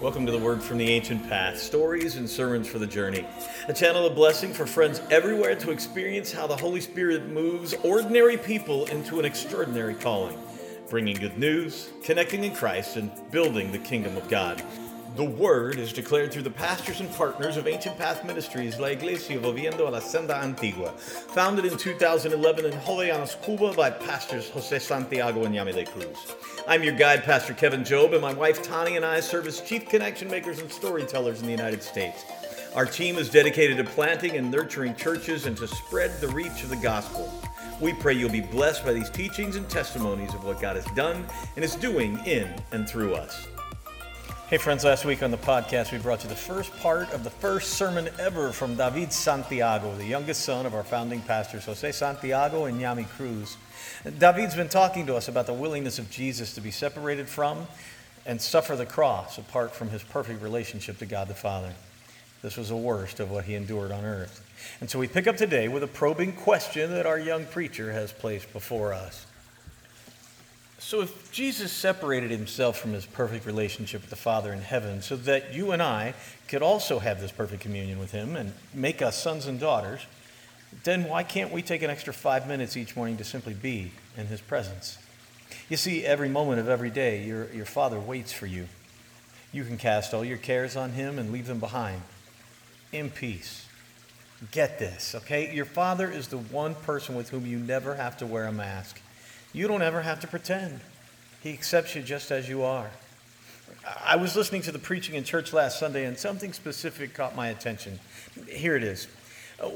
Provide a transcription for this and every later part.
Welcome to the Word from the Ancient Path Stories and Sermons for the Journey. A channel of blessing for friends everywhere to experience how the Holy Spirit moves ordinary people into an extraordinary calling, bringing good news, connecting in Christ, and building the kingdom of God. The Word is declared through the pastors and partners of Ancient Path Ministries, La Iglesia Volviendo a la Senda Antigua, founded in 2011 in Jovellanos, Cuba by pastors Jose Santiago and Yamile Cruz. I'm your guide, Pastor Kevin Job, and my wife Tani and I serve as chief connection makers and storytellers in the United States. Our team is dedicated to planting and nurturing churches and to spread the reach of the gospel. We pray you'll be blessed by these teachings and testimonies of what God has done and is doing in and through us. Hey, friends, last week on the podcast, we brought you the first part of the first sermon ever from David Santiago, the youngest son of our founding pastors, Jose Santiago and Yami Cruz. David's been talking to us about the willingness of Jesus to be separated from and suffer the cross apart from his perfect relationship to God the Father. This was the worst of what he endured on earth. And so we pick up today with a probing question that our young preacher has placed before us. So, if Jesus separated himself from his perfect relationship with the Father in heaven so that you and I could also have this perfect communion with him and make us sons and daughters, then why can't we take an extra five minutes each morning to simply be in his presence? You see, every moment of every day, your, your Father waits for you. You can cast all your cares on him and leave them behind in peace. Get this, okay? Your Father is the one person with whom you never have to wear a mask. You don't ever have to pretend. He accepts you just as you are. I was listening to the preaching in church last Sunday, and something specific caught my attention. Here it is.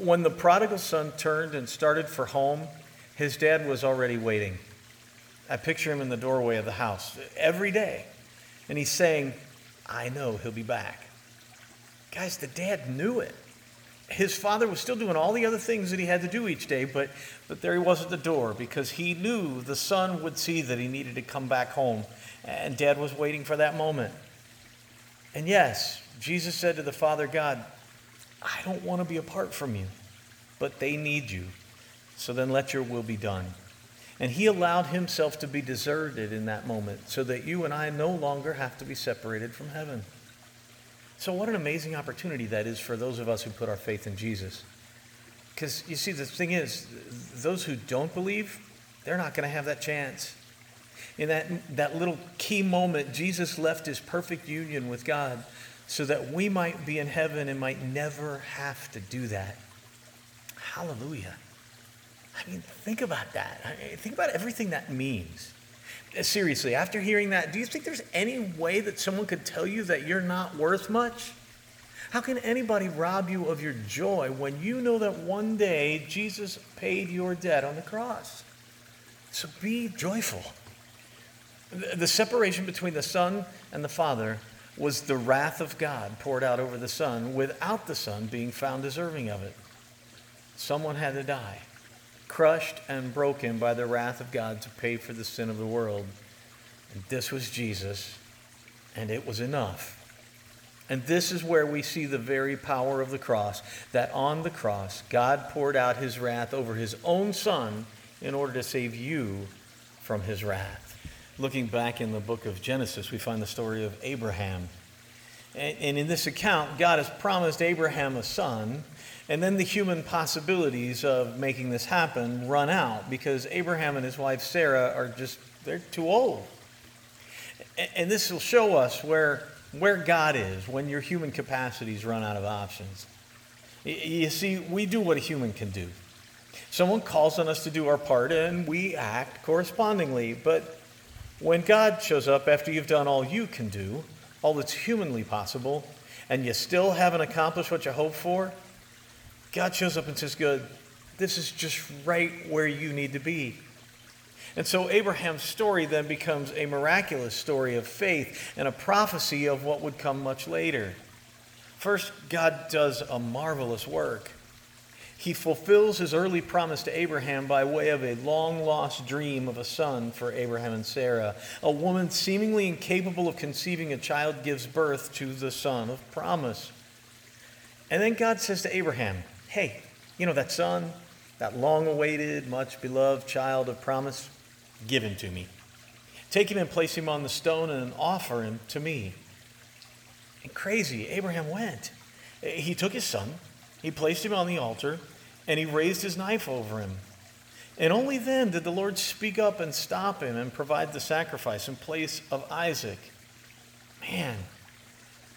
When the prodigal son turned and started for home, his dad was already waiting. I picture him in the doorway of the house every day, and he's saying, I know he'll be back. Guys, the dad knew it his father was still doing all the other things that he had to do each day, but, but there he was at the door because he knew the son would see that he needed to come back home, and dad was waiting for that moment. And yes, Jesus said to the Father God, I don't want to be apart from you, but they need you. So then let your will be done. And he allowed himself to be deserted in that moment so that you and I no longer have to be separated from heaven. So, what an amazing opportunity that is for those of us who put our faith in Jesus. Because you see, the thing is, those who don't believe, they're not going to have that chance. In that, that little key moment, Jesus left his perfect union with God so that we might be in heaven and might never have to do that. Hallelujah. I mean, think about that. Think about everything that means. Uh, seriously, after hearing that, do you think there's any way that someone could tell you that you're not worth much? How can anybody rob you of your joy when you know that one day Jesus paid your debt on the cross? So be joyful. The separation between the Son and the Father was the wrath of God poured out over the Son without the Son being found deserving of it. Someone had to die crushed and broken by the wrath of God to pay for the sin of the world. And this was Jesus, and it was enough. And this is where we see the very power of the cross that on the cross, God poured out his wrath over his own Son in order to save you from his wrath. Looking back in the book of Genesis, we find the story of Abraham. And in this account, God has promised Abraham a son and then the human possibilities of making this happen run out because Abraham and his wife Sarah are just, they're too old. And this will show us where, where God is when your human capacities run out of options. You see, we do what a human can do. Someone calls on us to do our part and we act correspondingly. But when God shows up after you've done all you can do, all that's humanly possible, and you still haven't accomplished what you hoped for, God shows up and says, Good, this is just right where you need to be. And so Abraham's story then becomes a miraculous story of faith and a prophecy of what would come much later. First, God does a marvelous work. He fulfills his early promise to Abraham by way of a long lost dream of a son for Abraham and Sarah. A woman seemingly incapable of conceiving a child gives birth to the son of promise. And then God says to Abraham, hey, you know that son, that long awaited, much beloved child of promise, give him to me. Take him and place him on the stone and offer him to me. And crazy, Abraham went. He took his son, he placed him on the altar, and he raised his knife over him. And only then did the Lord speak up and stop him and provide the sacrifice in place of Isaac. Man,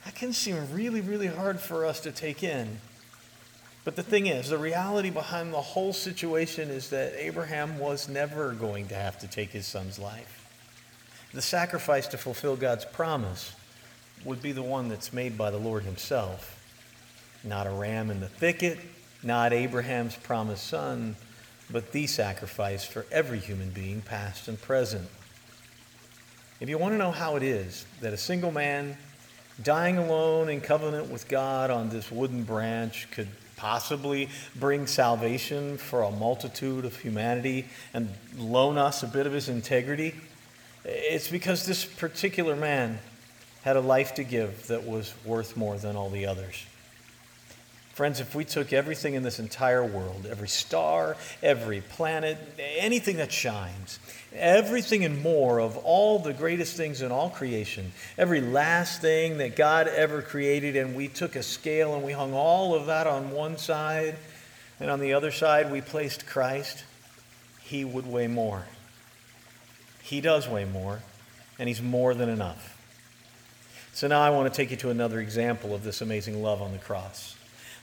that can seem really, really hard for us to take in. But the thing is, the reality behind the whole situation is that Abraham was never going to have to take his son's life. The sacrifice to fulfill God's promise would be the one that's made by the Lord himself. Not a ram in the thicket, not Abraham's promised son, but the sacrifice for every human being, past and present. If you want to know how it is that a single man dying alone in covenant with God on this wooden branch could possibly bring salvation for a multitude of humanity and loan us a bit of his integrity, it's because this particular man had a life to give that was worth more than all the others. Friends, if we took everything in this entire world, every star, every planet, anything that shines, everything and more of all the greatest things in all creation, every last thing that God ever created, and we took a scale and we hung all of that on one side, and on the other side we placed Christ, he would weigh more. He does weigh more, and he's more than enough. So now I want to take you to another example of this amazing love on the cross.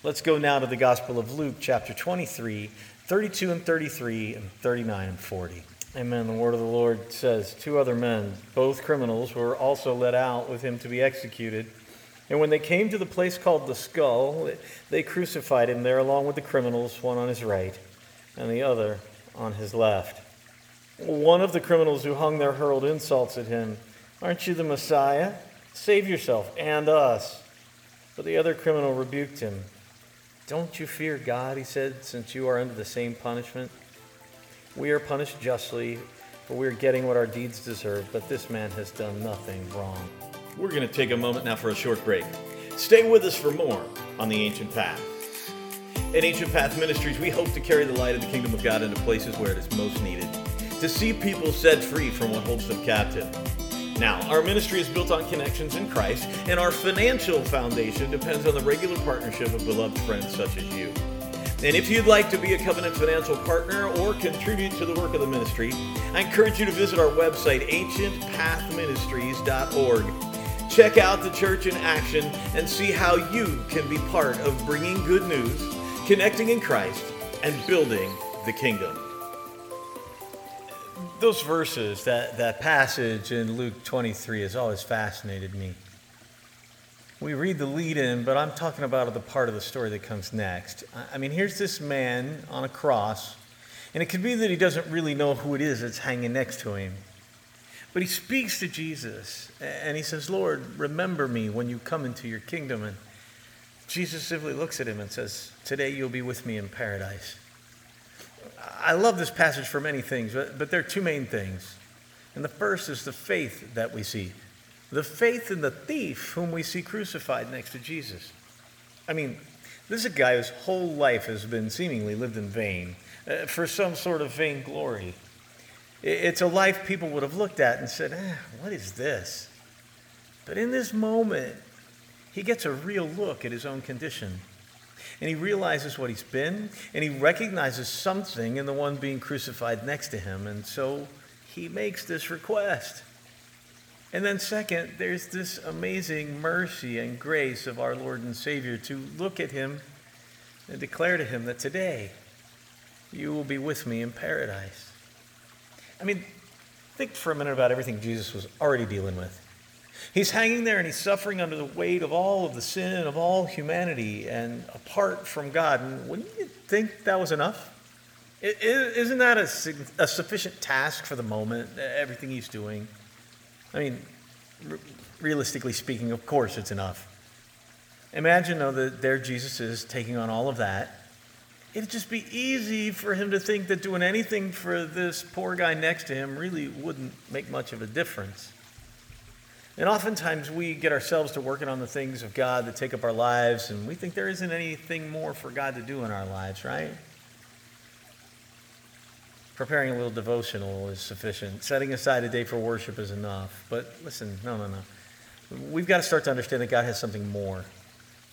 Let's go now to the Gospel of Luke, chapter 23, 32 and 33, and 39 and 40. Amen. The word of the Lord says Two other men, both criminals, were also led out with him to be executed. And when they came to the place called the skull, they crucified him there along with the criminals, one on his right and the other on his left. One of the criminals who hung there hurled insults at him Aren't you the Messiah? Save yourself and us. But the other criminal rebuked him. Don't you fear God, he said, since you are under the same punishment? We are punished justly, for we are getting what our deeds deserve, but this man has done nothing wrong. We're going to take a moment now for a short break. Stay with us for more on the Ancient Path. At Ancient Path Ministries, we hope to carry the light of the kingdom of God into places where it is most needed, to see people set free from what holds them captive now, our ministry is built on connections in Christ, and our financial foundation depends on the regular partnership of beloved friends such as you. And if you'd like to be a covenant financial partner or contribute to the work of the ministry, I encourage you to visit our website, ancientpathministries.org. Check out the church in action and see how you can be part of bringing good news, connecting in Christ, and building the kingdom those verses, that, that passage in Luke 23 has always fascinated me. We read the lead in, but I'm talking about the part of the story that comes next. I mean, here's this man on a cross, and it could be that he doesn't really know who it is that's hanging next to him. But he speaks to Jesus, and he says, Lord, remember me when you come into your kingdom. And Jesus simply looks at him and says, Today you'll be with me in paradise. I love this passage for many things, but, but there are two main things. And the first is the faith that we see the faith in the thief whom we see crucified next to Jesus. I mean, this is a guy whose whole life has been seemingly lived in vain uh, for some sort of vain glory. It's a life people would have looked at and said, eh, What is this? But in this moment, he gets a real look at his own condition and he realizes what he's been, and he recognizes something in the one being crucified next to him, and so he makes this request. And then, second, there's this amazing mercy and grace of our Lord and Savior to look at him and declare to him that today you will be with me in paradise. I mean, think for a minute about everything Jesus was already dealing with. He's hanging there and he's suffering under the weight of all of the sin of all humanity and apart from God. And wouldn't you think that was enough? Isn't that a, sufficient task for the moment, everything he's doing? I mean, realistically speaking, of course it's enough. Imagine, though, that there Jesus is taking on all of that. It'd just be easy for him to think that doing anything for this poor guy next to him really wouldn't make much of a difference. And oftentimes we get ourselves to working on the things of God that take up our lives, and we think there isn't anything more for God to do in our lives, right? Preparing a little devotional is sufficient. Setting aside a day for worship is enough. But listen, no, no, no. we've got to start to understand that God has something more.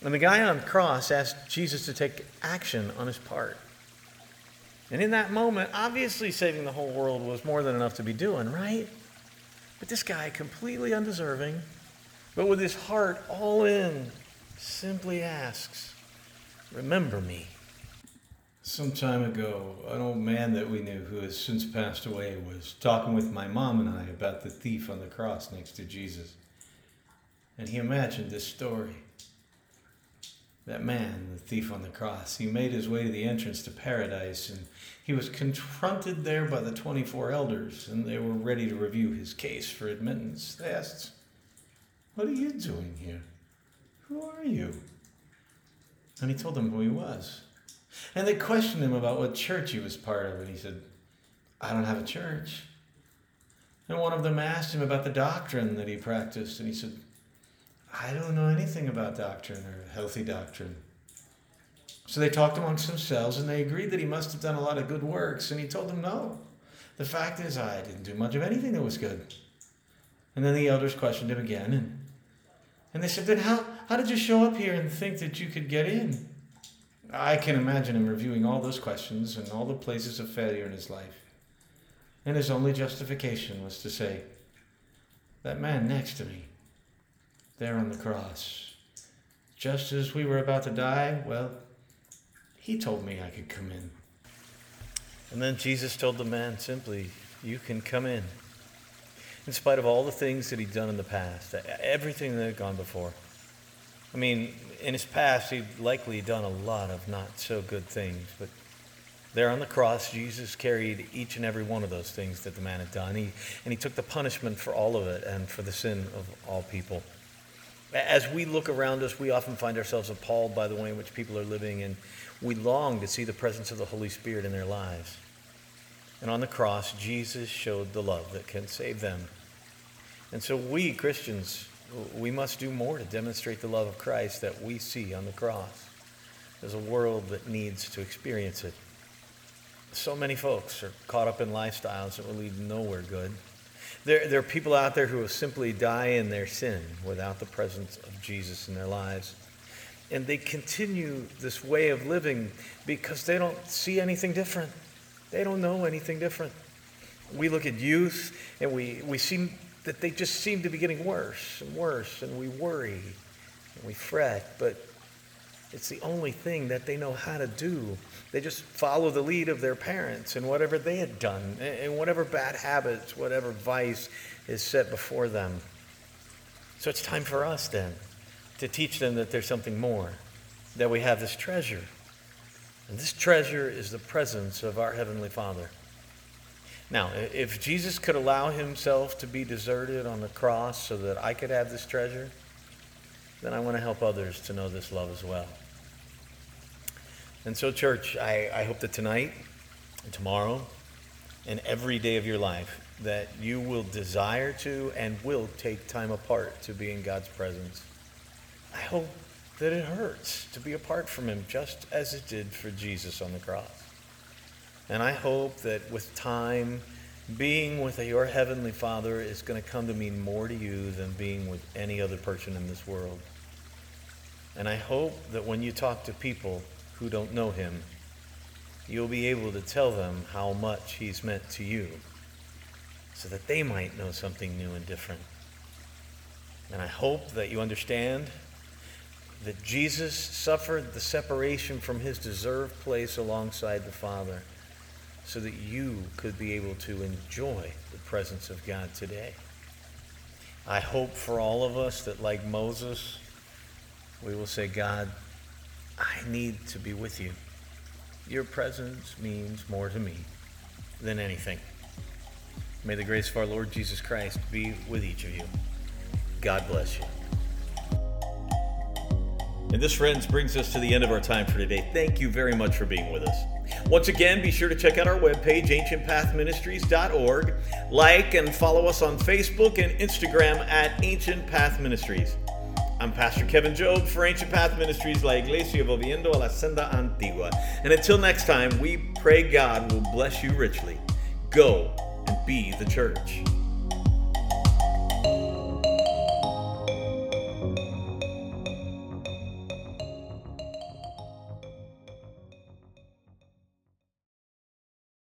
And the guy on the cross asked Jesus to take action on his part. And in that moment, obviously saving the whole world was more than enough to be doing, right? But this guy, completely undeserving, but with his heart all in, simply asks, Remember me. Some time ago, an old man that we knew who has since passed away was talking with my mom and I about the thief on the cross next to Jesus. And he imagined this story. That man, the thief on the cross, he made his way to the entrance to paradise and he was confronted there by the 24 elders and they were ready to review his case for admittance. They asked, What are you doing here? Who are you? And he told them who he was. And they questioned him about what church he was part of, and he said, I don't have a church. And one of them asked him about the doctrine that he practiced, and he said, I don't know anything about doctrine or healthy doctrine. So they talked amongst themselves and they agreed that he must have done a lot of good works, and he told them, No. The fact is, I didn't do much of anything that was good. And then the elders questioned him again, and, and they said, Then how, how did you show up here and think that you could get in? I can imagine him reviewing all those questions and all the places of failure in his life. And his only justification was to say, That man next to me, there on the cross, just as we were about to die, well, he told me I could come in. And then Jesus told the man simply, You can come in. In spite of all the things that he'd done in the past, everything that had gone before. I mean, in his past, he'd likely done a lot of not so good things, but there on the cross, Jesus carried each and every one of those things that the man had done. He, and he took the punishment for all of it and for the sin of all people. As we look around us, we often find ourselves appalled by the way in which people are living, and we long to see the presence of the Holy Spirit in their lives. And on the cross, Jesus showed the love that can save them. And so we, Christians, we must do more to demonstrate the love of Christ that we see on the cross. There's a world that needs to experience it. So many folks are caught up in lifestyles that will lead nowhere good. There, there are people out there who will simply die in their sin without the presence of Jesus in their lives. And they continue this way of living because they don't see anything different. They don't know anything different. We look at youth and we, we see that they just seem to be getting worse and worse, and we worry and we fret, but it's the only thing that they know how to do. They just follow the lead of their parents and whatever they had done, and whatever bad habits, whatever vice is set before them. So it's time for us then to teach them that there's something more, that we have this treasure. And this treasure is the presence of our Heavenly Father. Now, if Jesus could allow himself to be deserted on the cross so that I could have this treasure, then I want to help others to know this love as well. And so, church, I, I hope that tonight and tomorrow and every day of your life that you will desire to and will take time apart to be in God's presence. I hope that it hurts to be apart from Him just as it did for Jesus on the cross. And I hope that with time, being with your Heavenly Father is going to come to mean more to you than being with any other person in this world. And I hope that when you talk to people who don't know Him, you'll be able to tell them how much He's meant to you so that they might know something new and different. And I hope that you understand that Jesus suffered the separation from His deserved place alongside the Father so that you could be able to enjoy the presence of God today. I hope for all of us that, like Moses, we will say, God, I need to be with you. Your presence means more to me than anything. May the grace of our Lord Jesus Christ be with each of you. God bless you. And this, friends, brings us to the end of our time for today. Thank you very much for being with us. Once again, be sure to check out our webpage, ancientpathministries.org. Like and follow us on Facebook and Instagram at Ancient Path Ministries. I'm Pastor Kevin Job for Ancient Path Ministries, La Iglesia Volviendo a la Senda Antigua. And until next time, we pray God will bless you richly. Go and be the church.